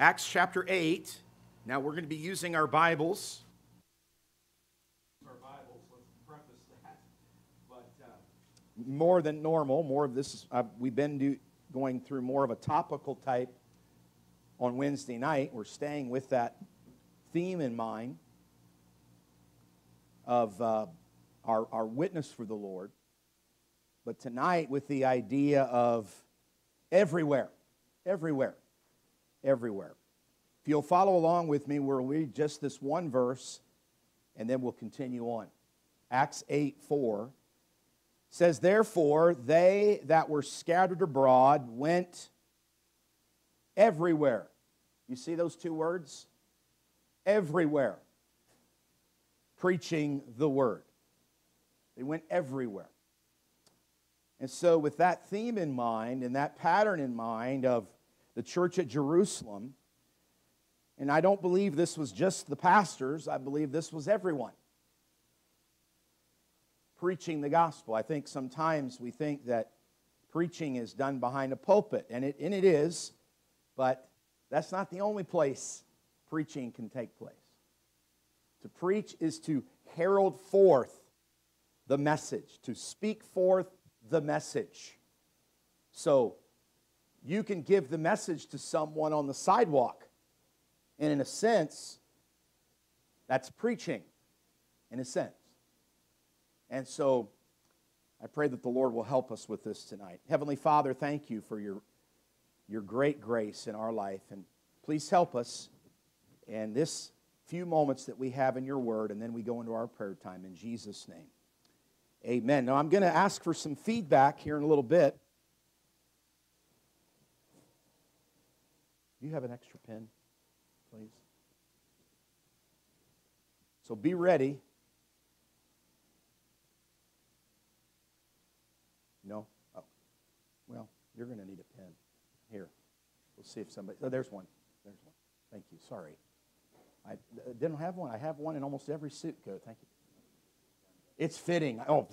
Acts chapter 8. Now we're going to be using our Bibles. Our Bibles, let's preface that. But uh, more than normal, more of this, uh, we've been do, going through more of a topical type on Wednesday night. We're staying with that theme in mind of uh, our, our witness for the Lord. But tonight, with the idea of everywhere, everywhere, everywhere. If you'll follow along with me, we'll read just this one verse and then we'll continue on. Acts 8 4 says, Therefore, they that were scattered abroad went everywhere. You see those two words? Everywhere. Preaching the word. They went everywhere. And so, with that theme in mind and that pattern in mind of the church at Jerusalem, and I don't believe this was just the pastors, I believe this was everyone preaching the gospel. I think sometimes we think that preaching is done behind a pulpit, and it, and it is, but that's not the only place preaching can take place. To preach is to herald forth the message, to speak forth the message. So you can give the message to someone on the sidewalk. And in a sense, that's preaching, in a sense. And so I pray that the Lord will help us with this tonight. Heavenly Father, thank you for your, your great grace in our life. And please help us in this few moments that we have in your word, and then we go into our prayer time in Jesus' name. Amen. Now, I'm going to ask for some feedback here in a little bit. Do you have an extra pen, please? So be ready. No? Oh. Well, you're going to need a pen. Here. We'll see if somebody. Oh, there's one. There's one. Thank you. Sorry. I uh, didn't have one. I have one in almost every suit coat. Thank you. It's fitting. Oh,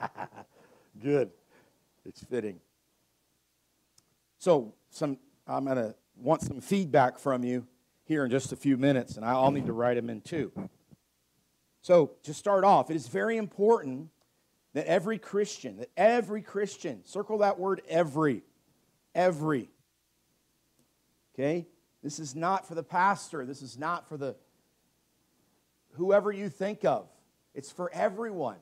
good. It's fitting. So, some I'm going to want some feedback from you here in just a few minutes, and I'll need to write them in too. So, to start off, it is very important that every Christian, that every Christian, circle that word every, every. Okay? This is not for the pastor. This is not for the whoever you think of. It's for everyone.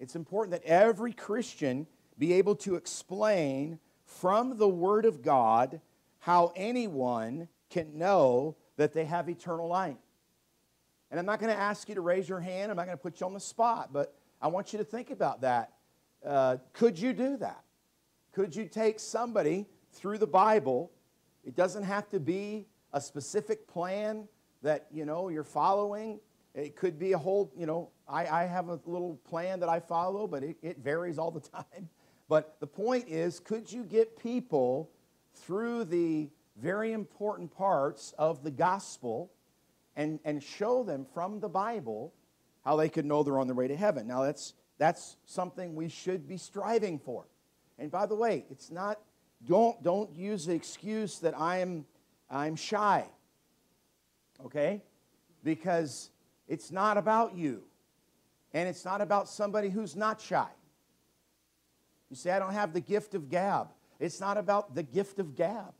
It's important that every Christian be able to explain from the Word of God how anyone can know that they have eternal life. And I'm not going to ask you to raise your hand, I'm not going to put you on the spot, but I want you to think about that. Uh, could you do that? Could you take somebody through the Bible? It doesn't have to be a specific plan that you know you're following. It could be a whole, you know, I, I have a little plan that I follow, but it, it varies all the time. But the point is, could you get people through the very important parts of the gospel and, and show them from the Bible how they could know they're on their way to heaven? Now, that's, that's something we should be striving for. And by the way, it's not, don't, don't use the excuse that I'm, I'm shy, okay? Because it's not about you. And it's not about somebody who's not shy. You say, I don't have the gift of gab. It's not about the gift of gab.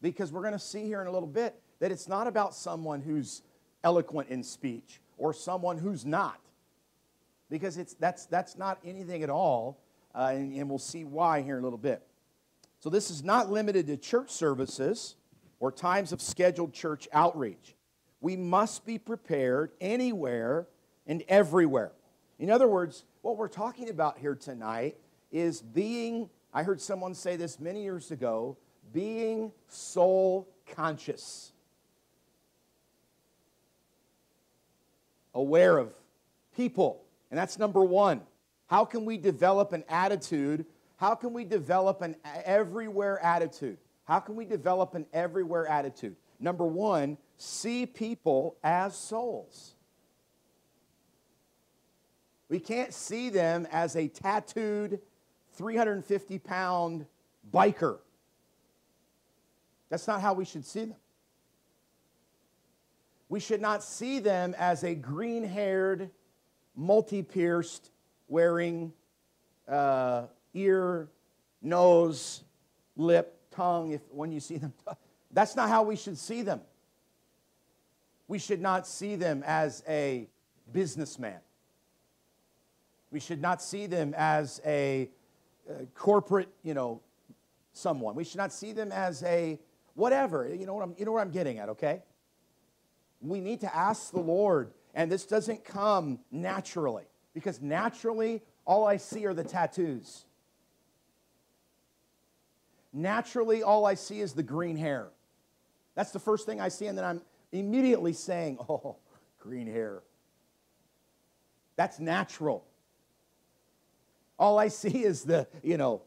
Because we're going to see here in a little bit that it's not about someone who's eloquent in speech or someone who's not. Because it's, that's, that's not anything at all. Uh, and, and we'll see why here in a little bit. So, this is not limited to church services or times of scheduled church outreach. We must be prepared anywhere and everywhere. In other words, what we're talking about here tonight is being, I heard someone say this many years ago, being soul conscious. Aware of people. And that's number one. How can we develop an attitude? How can we develop an everywhere attitude? How can we develop an everywhere attitude? Number one, see people as souls. We can't see them as a tattooed 350 pound biker. That's not how we should see them. We should not see them as a green haired, multi pierced, wearing uh, ear, nose, lip, tongue, if, when you see them. That's not how we should see them. We should not see them as a businessman. We should not see them as a, a corporate, you know, someone. We should not see them as a whatever. You know what I'm, you know what I'm getting at, okay? We need to ask the Lord, and this doesn't come naturally, because naturally, all I see are the tattoos. Naturally, all I see is the green hair. That's the first thing I see, and then I'm immediately saying, Oh, green hair. That's natural. All I see is the, you know,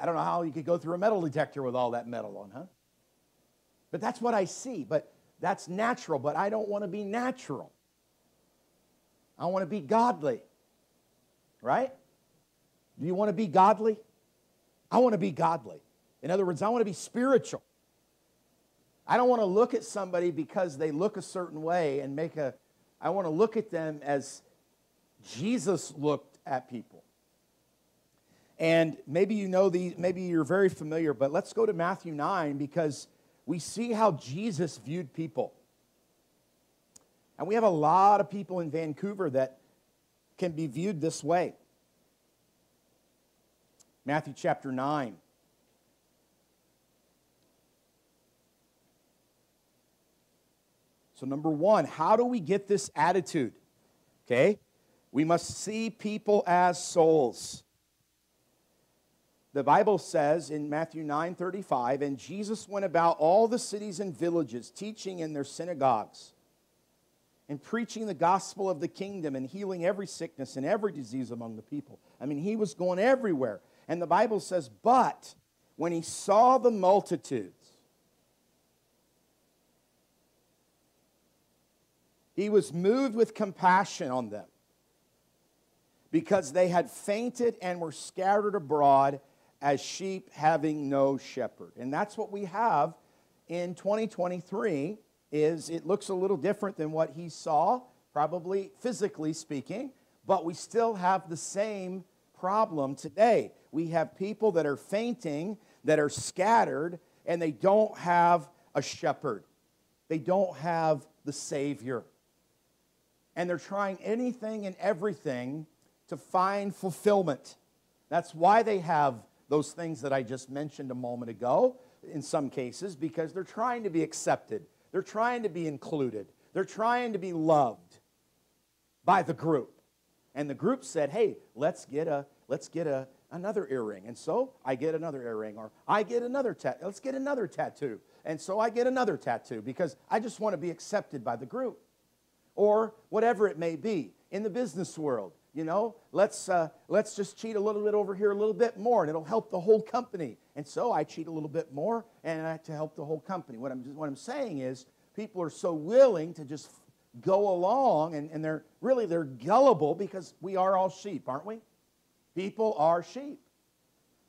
I don't know how you could go through a metal detector with all that metal on, huh? But that's what I see. But that's natural. But I don't want to be natural. I want to be godly. Right? Do you want to be godly? I want to be godly. In other words, I want to be spiritual. I don't want to look at somebody because they look a certain way and make a, I want to look at them as Jesus looked at people. And maybe you know these, maybe you're very familiar, but let's go to Matthew 9 because we see how Jesus viewed people. And we have a lot of people in Vancouver that can be viewed this way. Matthew chapter 9. So, number one, how do we get this attitude? Okay? We must see people as souls. The Bible says in Matthew 9 35, and Jesus went about all the cities and villages, teaching in their synagogues and preaching the gospel of the kingdom and healing every sickness and every disease among the people. I mean, he was going everywhere. And the Bible says, but when he saw the multitudes, he was moved with compassion on them because they had fainted and were scattered abroad as sheep having no shepherd. And that's what we have in 2023 is it looks a little different than what he saw, probably physically speaking, but we still have the same problem today. We have people that are fainting, that are scattered, and they don't have a shepherd. They don't have the Savior. And they're trying anything and everything to find fulfillment. That's why they have those things that I just mentioned a moment ago, in some cases, because they're trying to be accepted. They're trying to be included. They're trying to be loved by the group. And the group said, hey, let's get a, let's get a, another earring. And so I get another earring, or I get another tattoo. Let's get another tattoo. And so I get another tattoo because I just want to be accepted by the group. Or whatever it may be in the business world you know let's uh, let's just cheat a little bit over here a little bit more and it'll help the whole company. And so i cheat a little bit more and I, to help the whole company. What i'm what i'm saying is people are so willing to just go along and, and they're really they're gullible because we are all sheep aren't we? People are sheep.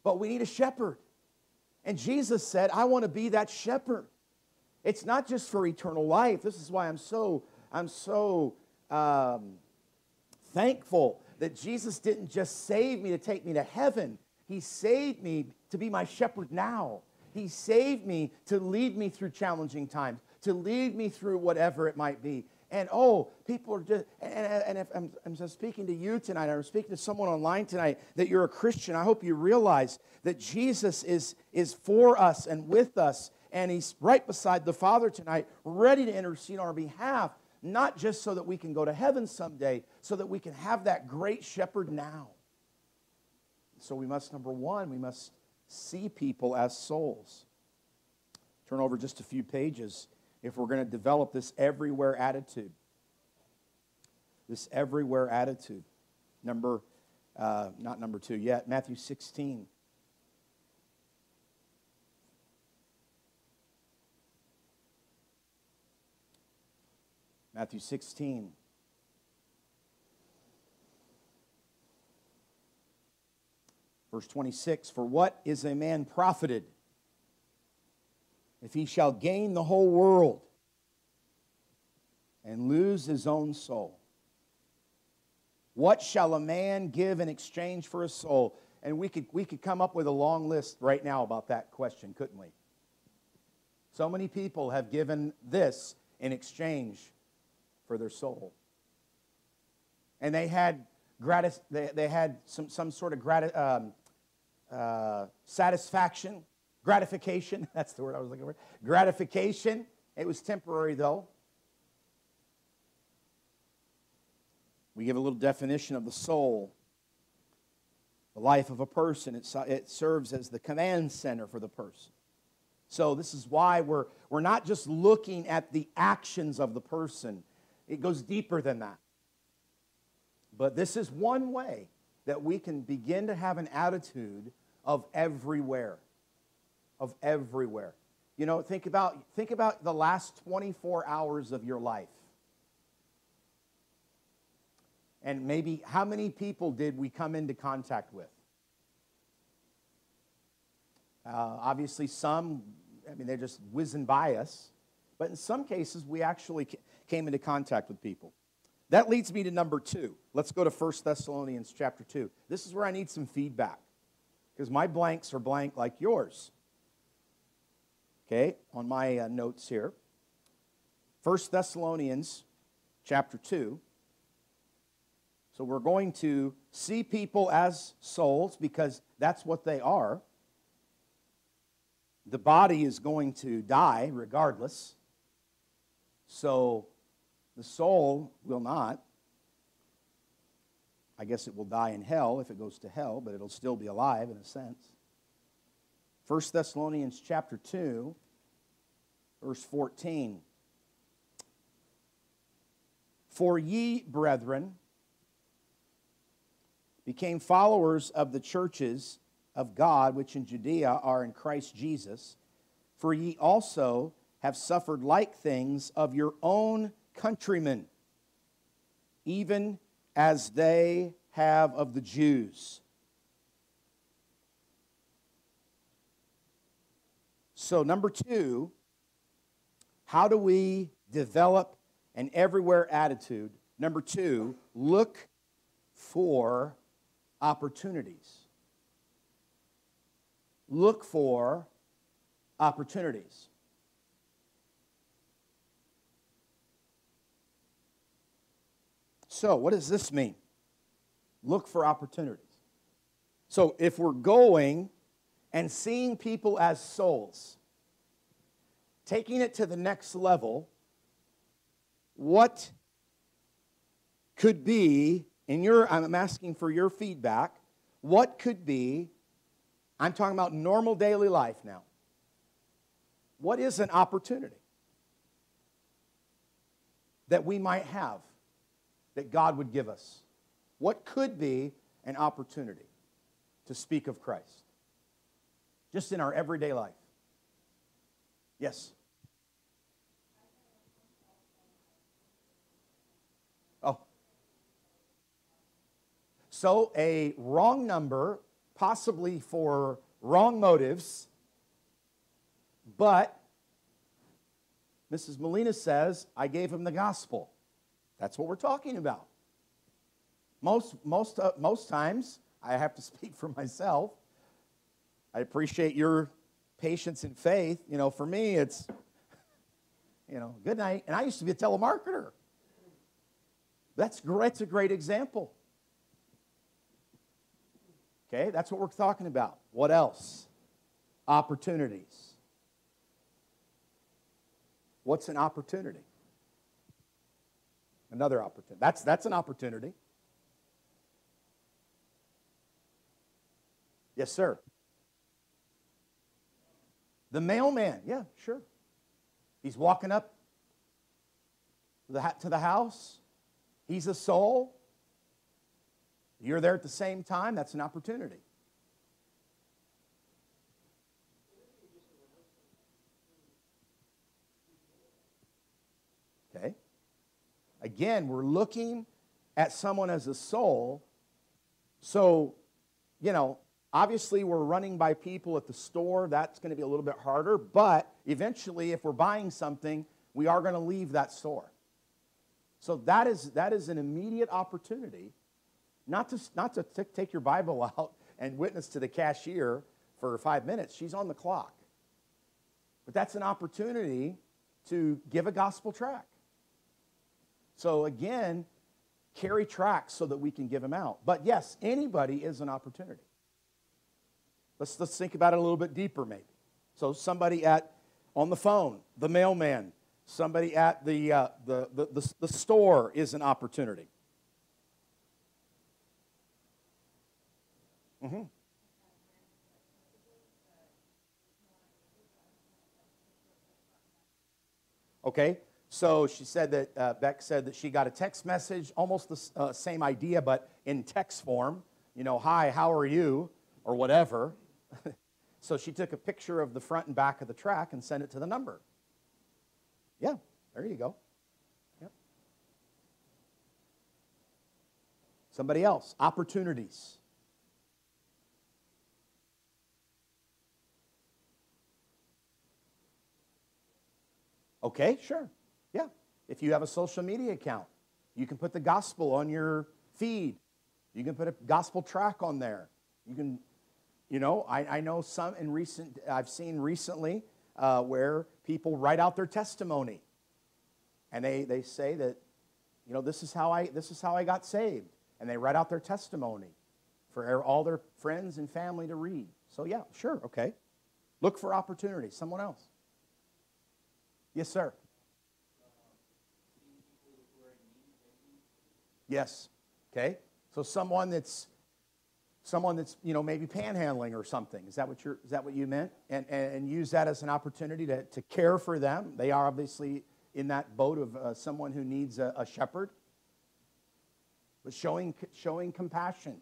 But we need a shepherd. And jesus said i want to be that shepherd. It's not just for eternal life. This is why i'm so i'm so um, thankful that Jesus didn't just save me to take me to heaven, He saved me to be my shepherd now. He saved me to lead me through challenging times, to lead me through whatever it might be. And oh, people are just, and, and if I'm, I'm speaking to you tonight, I'm speaking to someone online tonight that you're a Christian, I hope you realize that Jesus is, is for us and with us, and He's right beside the Father tonight, ready to intercede on our behalf not just so that we can go to heaven someday, so that we can have that great shepherd now. So we must, number one, we must see people as souls. Turn over just a few pages if we're going to develop this everywhere attitude. This everywhere attitude. Number, uh, not number two yet, Matthew 16. Matthew 16. Verse 26 For what is a man profited if he shall gain the whole world and lose his own soul? What shall a man give in exchange for a soul? And we could, we could come up with a long list right now about that question, couldn't we? So many people have given this in exchange for their soul. And they had, gratis, they, they had some, some sort of grati- um, uh, satisfaction, gratification. That's the word I was looking for. Gratification. It was temporary, though. We give a little definition of the soul. The life of a person, it, it serves as the command center for the person. So, this is why we're, we're not just looking at the actions of the person, it goes deeper than that. But this is one way that we can begin to have an attitude of everywhere. Of everywhere. You know, think about, think about the last 24 hours of your life. And maybe how many people did we come into contact with? Uh, obviously, some, I mean, they're just whizzing by us. But in some cases, we actually came into contact with people. That leads me to number two. Let's go to 1 Thessalonians chapter 2. This is where I need some feedback because my blanks are blank like yours. Okay, on my uh, notes here. 1 Thessalonians chapter 2. So we're going to see people as souls because that's what they are. The body is going to die regardless. So the soul will not. I guess it will die in hell if it goes to hell, but it'll still be alive in a sense. 1 Thessalonians chapter 2, verse 14. For ye, brethren, became followers of the churches of God which in Judea are in Christ Jesus, for ye also have suffered like things of your own countrymen, even as they have of the Jews. So, number two, how do we develop an everywhere attitude? Number two, look for opportunities. Look for opportunities. So, what does this mean? Look for opportunities. So, if we're going and seeing people as souls, taking it to the next level, what could be, in your, I'm asking for your feedback, what could be, I'm talking about normal daily life now. What is an opportunity that we might have? That God would give us? What could be an opportunity to speak of Christ? Just in our everyday life. Yes. Oh. So, a wrong number, possibly for wrong motives, but Mrs. Molina says, I gave him the gospel. That's what we're talking about. Most, most, uh, most times, I have to speak for myself. I appreciate your patience and faith. You know, for me, it's, you know, good night. And I used to be a telemarketer. That's great. That's a great example. Okay, that's what we're talking about. What else? Opportunities. What's an opportunity? Another opportunity. That's, that's an opportunity. Yes, sir. The mailman, yeah, sure. He's walking up to the house. He's a soul. You're there at the same time. That's an opportunity. Again, we're looking at someone as a soul. So, you know, obviously we're running by people at the store. That's going to be a little bit harder. But eventually, if we're buying something, we are going to leave that store. So that is, that is an immediate opportunity not to, not to t- take your Bible out and witness to the cashier for five minutes. She's on the clock. But that's an opportunity to give a gospel track. So again, carry tracks so that we can give them out. But yes, anybody is an opportunity. Let's, let's think about it a little bit deeper, maybe. So somebody at on the phone, the mailman, somebody at the, uh, the, the, the, the store is an opportunity. Mm-hmm. Okay, so she said that, uh, Beck said that she got a text message, almost the uh, same idea, but in text form. You know, hi, how are you? Or whatever. so she took a picture of the front and back of the track and sent it to the number. Yeah, there you go. Yep. Somebody else, opportunities. Okay, sure. Yeah. If you have a social media account, you can put the gospel on your feed. You can put a gospel track on there. You can, you know, I, I know some in recent, I've seen recently uh, where people write out their testimony. And they, they say that, you know, this is, how I, this is how I got saved. And they write out their testimony for all their friends and family to read. So, yeah, sure, okay. Look for opportunities. Someone else. Yes, sir. Yes. Okay. So someone that's someone that's you know maybe panhandling or something. Is that what you're? Is that what you meant? And and, and use that as an opportunity to to care for them. They are obviously in that boat of uh, someone who needs a, a shepherd. But showing showing compassion.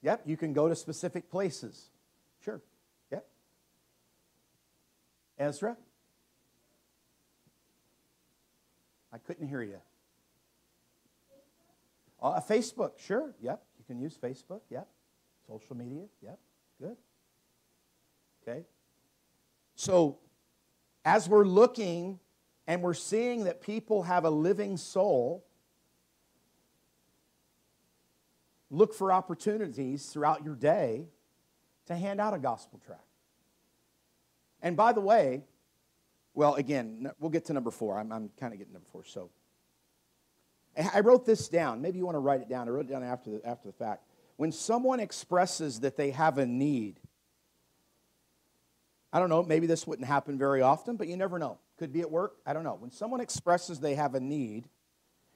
Yep, you can go to specific places. Sure. Yep. Ezra? I couldn't hear you. Uh, Facebook, sure. Yep. You can use Facebook. Yep. Social media. Yep. Good. Okay. So, as we're looking and we're seeing that people have a living soul, look for opportunities throughout your day to hand out a gospel tract. And by the way, well, again, we'll get to number four. I'm, I'm kind of getting number four. So I wrote this down. Maybe you want to write it down. I wrote it down after the, after the fact. When someone expresses that they have a need, I don't know, maybe this wouldn't happen very often, but you never know. Could be at work. I don't know. When someone expresses they have a need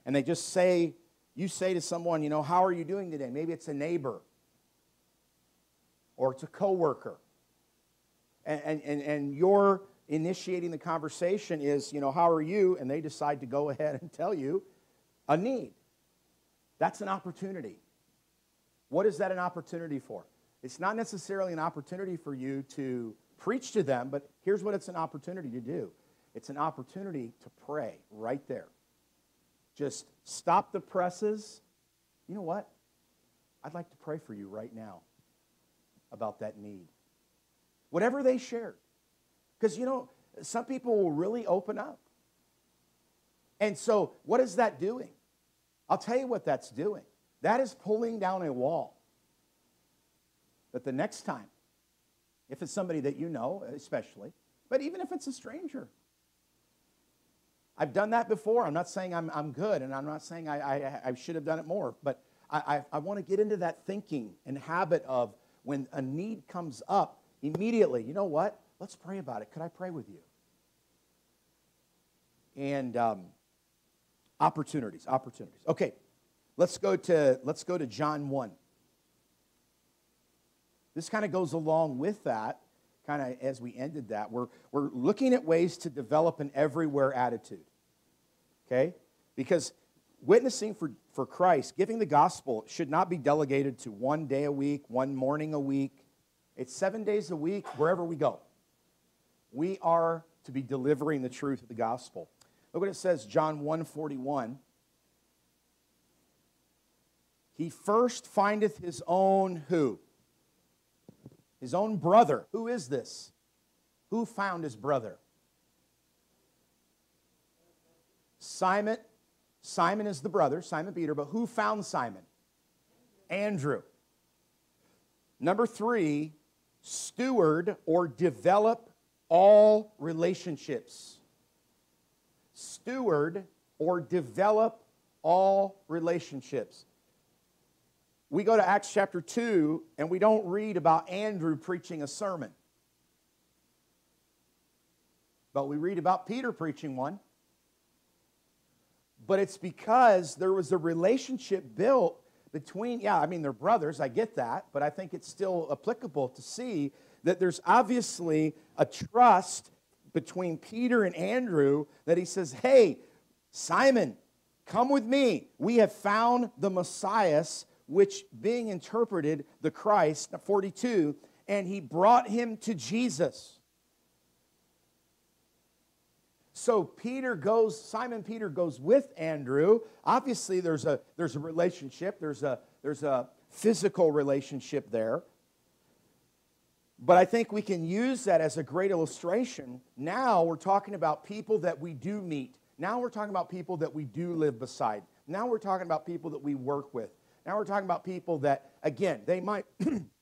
and they just say you say to someone, you know, how are you doing today? Maybe it's a neighbor or it's a coworker. And, and, and, you're initiating the conversation is, you know, how are you? And they decide to go ahead and tell you a need. That's an opportunity. What is that an opportunity for? It's not necessarily an opportunity for you to preach to them, but here's what it's an opportunity to do it's an opportunity to pray right there. Just stop the presses. You know what? I'd like to pray for you right now about that need. Whatever they shared. Because, you know, some people will really open up. And so, what is that doing? I'll tell you what that's doing. That is pulling down a wall. That the next time, if it's somebody that you know, especially, but even if it's a stranger, I've done that before. I'm not saying I'm, I'm good, and I'm not saying I, I, I should have done it more, but I, I, I want to get into that thinking and habit of when a need comes up, immediately, you know what? Let's pray about it. Could I pray with you? And um, opportunities, opportunities. Okay, let's go to let's go to John 1. This kind of goes along with that, kind of as we ended that. We're, we're looking at ways to develop an everywhere attitude okay? Because witnessing for, for Christ, giving the gospel, should not be delegated to one day a week, one morning a week. It's seven days a week wherever we go. We are to be delivering the truth of the gospel. Look what it says, John 141. He first findeth his own who? his own brother. Who is this? Who found his brother? Simon. Simon is the brother, Simon Peter, but who found Simon? Andrew. Number three, steward or develop all relationships. Steward or develop all relationships. We go to Acts chapter 2 and we don't read about Andrew preaching a sermon. But we read about Peter preaching one. But it's because there was a relationship built between, yeah, I mean, they're brothers, I get that, but I think it's still applicable to see that there's obviously a trust between Peter and Andrew that he says, hey, Simon, come with me. We have found the Messiah, which being interpreted the Christ, 42, and he brought him to Jesus. So Peter goes, Simon Peter goes with Andrew. Obviously, there's a, there's a relationship, there's a, there's a physical relationship there. But I think we can use that as a great illustration. Now we're talking about people that we do meet. Now we're talking about people that we do live beside. Now we're talking about people that we work with. Now we're talking about people that, again, they might,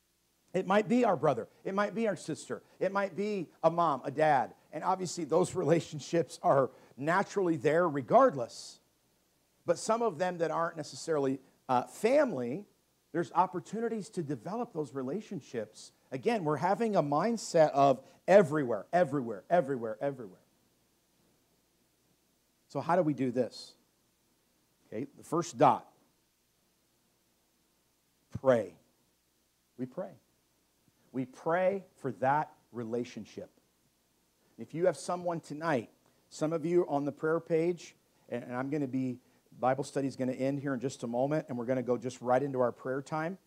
it might be our brother, it might be our sister, it might be a mom, a dad, and obviously, those relationships are naturally there regardless. But some of them that aren't necessarily uh, family, there's opportunities to develop those relationships. Again, we're having a mindset of everywhere, everywhere, everywhere, everywhere. So, how do we do this? Okay, the first dot pray. We pray. We pray for that relationship. If you have someone tonight, some of you on the prayer page, and, I'm going to be, Bible study is going to end here in just a moment, and we're going to go just right into our prayer time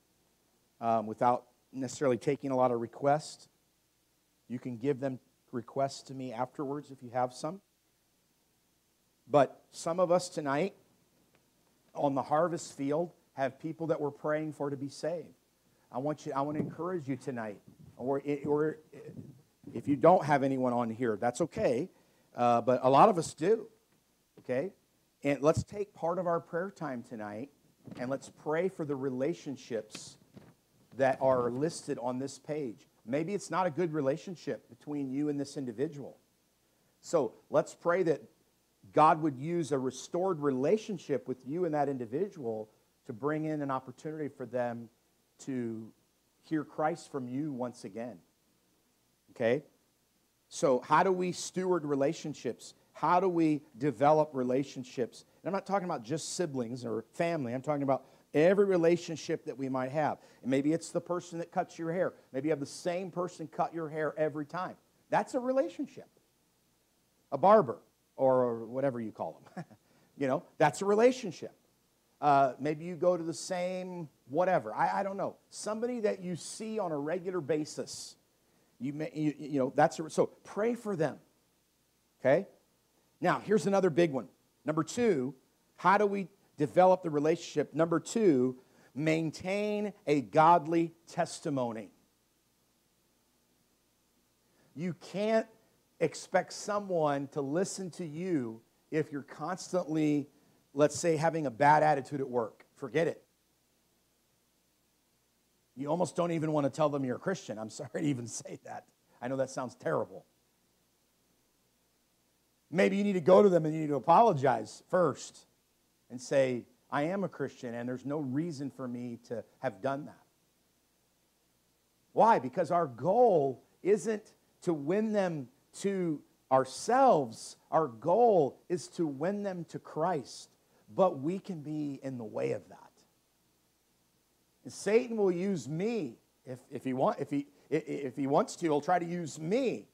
um, without necessarily taking a lot of requests. You can give them requests to me afterwards if you have some. But some of us tonight on the harvest field have people that we're praying for to be saved. I want you. I want to encourage you tonight, or, or if you don't have anyone on here, that's okay. Uh, but a lot of us do. Okay? And let's take part of our prayer time tonight and let's pray for the relationships that are listed on this page. Maybe it's not a good relationship between you and this individual. So let's pray that God would use a restored relationship with you and that individual to bring in an opportunity for them to hear Christ from you once again. Okay? So, how do we steward relationships? How do we develop relationships? And I'm not talking about just siblings or family, I'm talking about every relationship that we might have. And maybe it's the person that cuts your hair. Maybe you have the same person cut your hair every time. That's a relationship. A barber or whatever you call them. you know, that's a relationship. Uh, maybe you go to the same whatever. I, I don't know. Somebody that you see on a regular basis you, may, you, you know, that's a, so pray for them. Okay? Now, here's another big one. Number two, how do we develop the relationship? Number two, maintain a godly testimony. You can't expect someone to listen to you if you're constantly, let's say, having a bad attitude at work. Forget it. You almost don't even want to tell them you're a Christian. I'm sorry to even say that. I know that sounds terrible. Maybe you need to go to them and you need to apologize first and say, I am a Christian and there's no reason for me to have done that. Why? Because our goal isn't to win them to ourselves, our goal is to win them to Christ. But we can be in the way of that. Satan will use me if, if, he want, if, he, if he wants to, he'll try to use me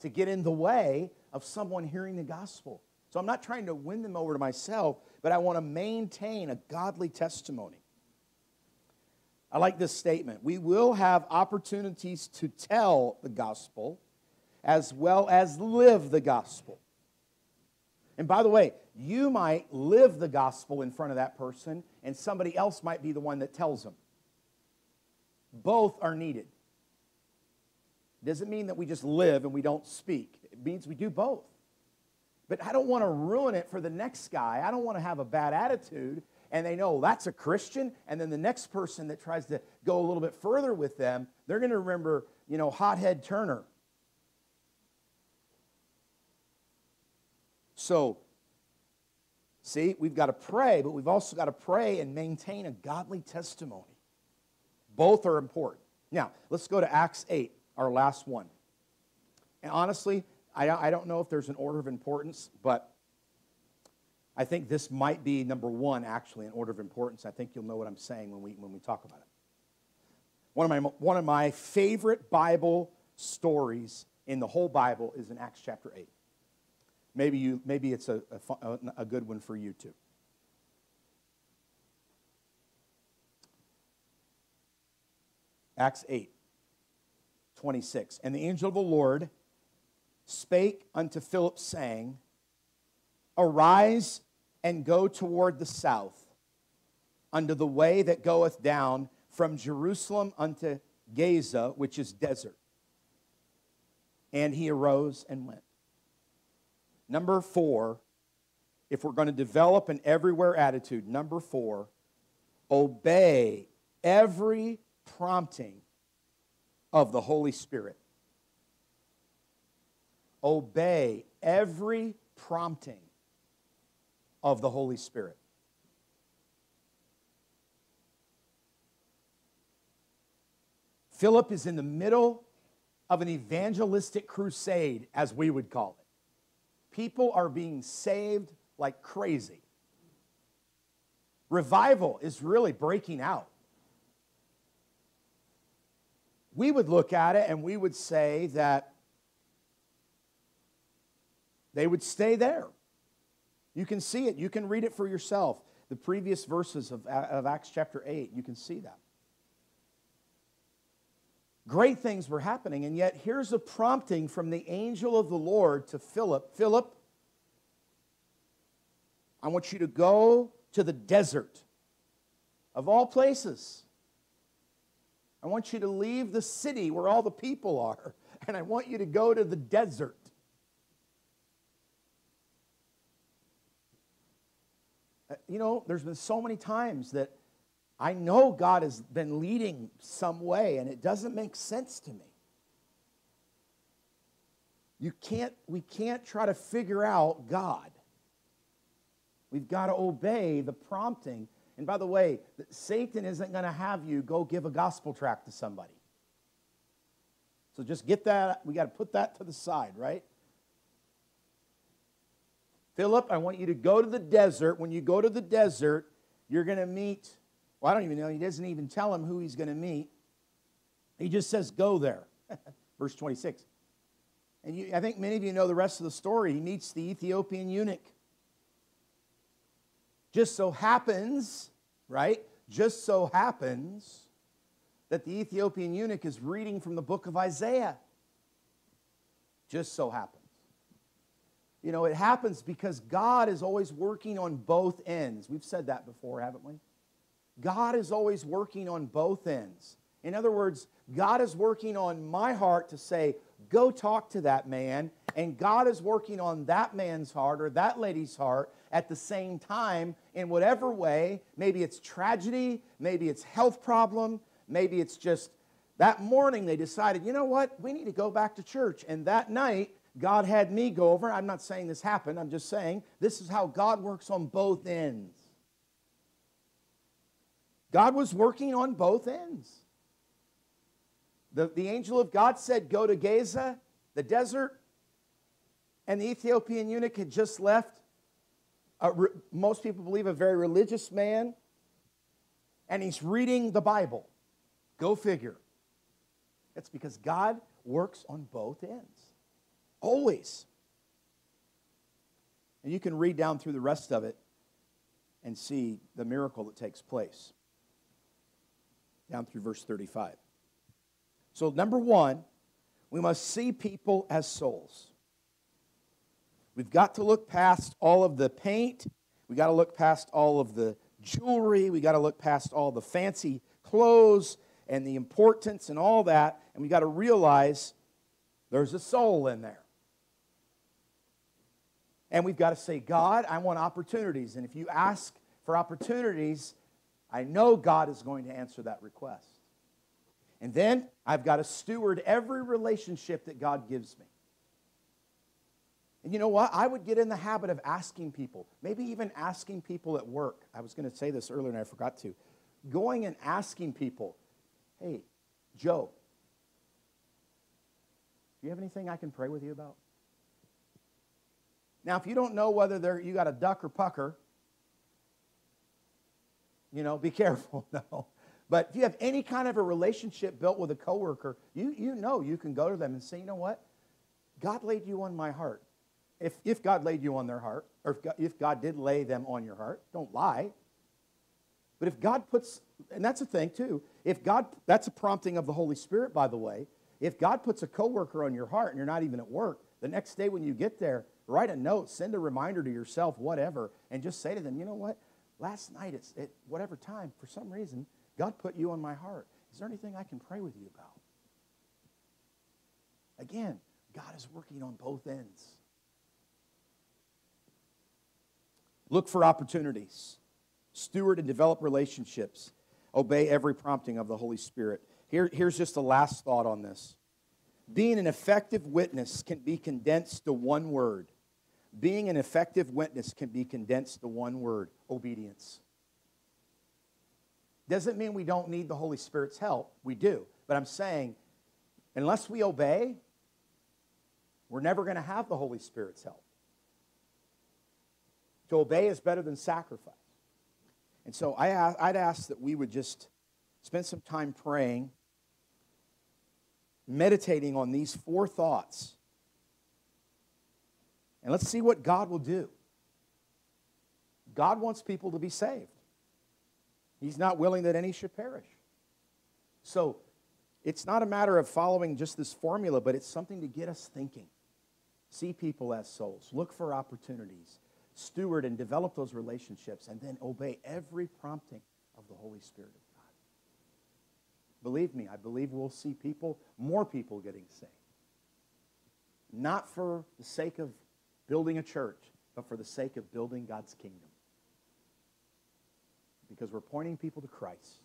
to get in the way of someone hearing the gospel. So I'm not trying to win them over to myself, but I want to maintain a godly testimony. I like this statement. We will have opportunities to tell the gospel as well as live the gospel. And by the way, you might live the gospel in front of that person, and somebody else might be the one that tells them. Both are needed. Doesn't mean that we just live and we don't speak, it means we do both. But I don't want to ruin it for the next guy. I don't want to have a bad attitude and they know oh, that's a Christian. And then the next person that tries to go a little bit further with them, they're going to remember, you know, Hothead Turner. So, see, we've got to pray, but we've also got to pray and maintain a godly testimony. Both are important. Now, let's go to Acts 8, our last one. And honestly, I, I don't know if there's an order of importance, but I think this might be number one, actually, in order of importance. I think you'll know what I'm saying when we, when we talk about it. One of, my, one of my favorite Bible stories in the whole Bible is in Acts chapter 8. Maybe, you, maybe it's a, a, a good one for you too. Acts 8, 26. And the angel of the Lord spake unto Philip, saying, Arise and go toward the south, unto the way that goeth down from Jerusalem unto Gaza, which is desert. And he arose and went. Number four, if we're going to develop an everywhere attitude, number four, obey every prompting of the Holy Spirit. Obey every prompting of the Holy Spirit. Philip is in the middle of an evangelistic crusade, as we would call it. People are being saved like crazy. Revival is really breaking out. We would look at it and we would say that they would stay there. You can see it. You can read it for yourself. The previous verses of, of Acts chapter 8, you can see that. Great things were happening, and yet here's a prompting from the angel of the Lord to Philip Philip, I want you to go to the desert of all places. I want you to leave the city where all the people are, and I want you to go to the desert. Uh, you know, there's been so many times that I know God has been leading some way and it doesn't make sense to me. You can't, we can't try to figure out God. We've got to obey the prompting. And by the way, Satan isn't going to have you go give a gospel tract to somebody. So just get that, we got to put that to the side, right? Philip, I want you to go to the desert. When you go to the desert, you're going to meet, well, I don't even know. He doesn't even tell him who he's going to meet. He just says, go there. Verse 26. And you, I think many of you know the rest of the story. He meets the Ethiopian eunuch. Just so happens, right? Just so happens that the Ethiopian eunuch is reading from the book of Isaiah. Just so happens. You know, it happens because God is always working on both ends. We've said that before, haven't we? God is always working on both ends. In other words, God is working on my heart to say, go talk to that man, and God is working on that man's heart or that lady's heart at the same time in whatever way. Maybe it's tragedy, maybe it's health problem, maybe it's just that morning they decided, you know what, we need to go back to church. And that night, God had me go over. I'm not saying this happened, I'm just saying this is how God works on both ends. God was working on both ends. The, the angel of God said, Go to Gaza, the desert, and the Ethiopian eunuch had just left. Re, most people believe a very religious man, and he's reading the Bible. Go figure. It's because God works on both ends. Always. And you can read down through the rest of it and see the miracle that takes place. Down through verse 35. So, number one, we must see people as souls. We've got to look past all of the paint. We've got to look past all of the jewelry. We've got to look past all the fancy clothes and the importance and all that. And we've got to realize There's a soul in there. And we've got to say, God, I want opportunities. And if you ask for opportunities, I know God is going to answer that request. And then I've got to steward every relationship that God gives me. And you know what? I would get in the habit of asking people, maybe even asking people at work. I was going to say this earlier and I forgot to. Going and asking people, hey, Joe, do you have anything I can pray with you about? Now, if you don't know whether they're, you got a duck or pucker, you know, be careful. No. But if you have any kind of a relationship built with a coworker, you, you know you can go to them and say, you know what? God laid you on my heart. If, if God laid you on their heart, or if God, if God did lay them on your heart, don't lie. But if God puts, and that's a thing too, if God, that's a prompting of the Holy Spirit, by the way. If God puts a coworker on your heart and you're not even at work, the next day when you get there, write a note, send a reminder to yourself, whatever, and just say to them, you know what? Last night at whatever time, for some reason, God put you on my heart. Is there anything I can pray with you about? Again, God is working on both ends. Look for opportunities. Steward and develop relationships. Obey every prompting of the Holy Spirit. Here, here's just a last thought on this. Being an effective witness can be condensed to one word. Being an effective witness can be condensed to one word obedience. Doesn't mean we don't need the Holy Spirit's help. We do. But I'm saying, unless we obey, we're never going to have the Holy Spirit's help. To obey is better than sacrifice. And so I, I'd ask that we would just spend some time praying, meditating on these four thoughts. And let's see what God will do. God wants people to be saved. He's not willing that any should perish. So it's not a matter of following just this formula, but it's something to get us thinking. See people as souls, look for opportunities, steward and develop those relationships, and then obey every prompting of the Holy Spirit of God. Believe me, I believe we'll see people, more people getting saved. Not for the sake of building a church, but for the sake of building God's kingdom because we're pointing people to Christ.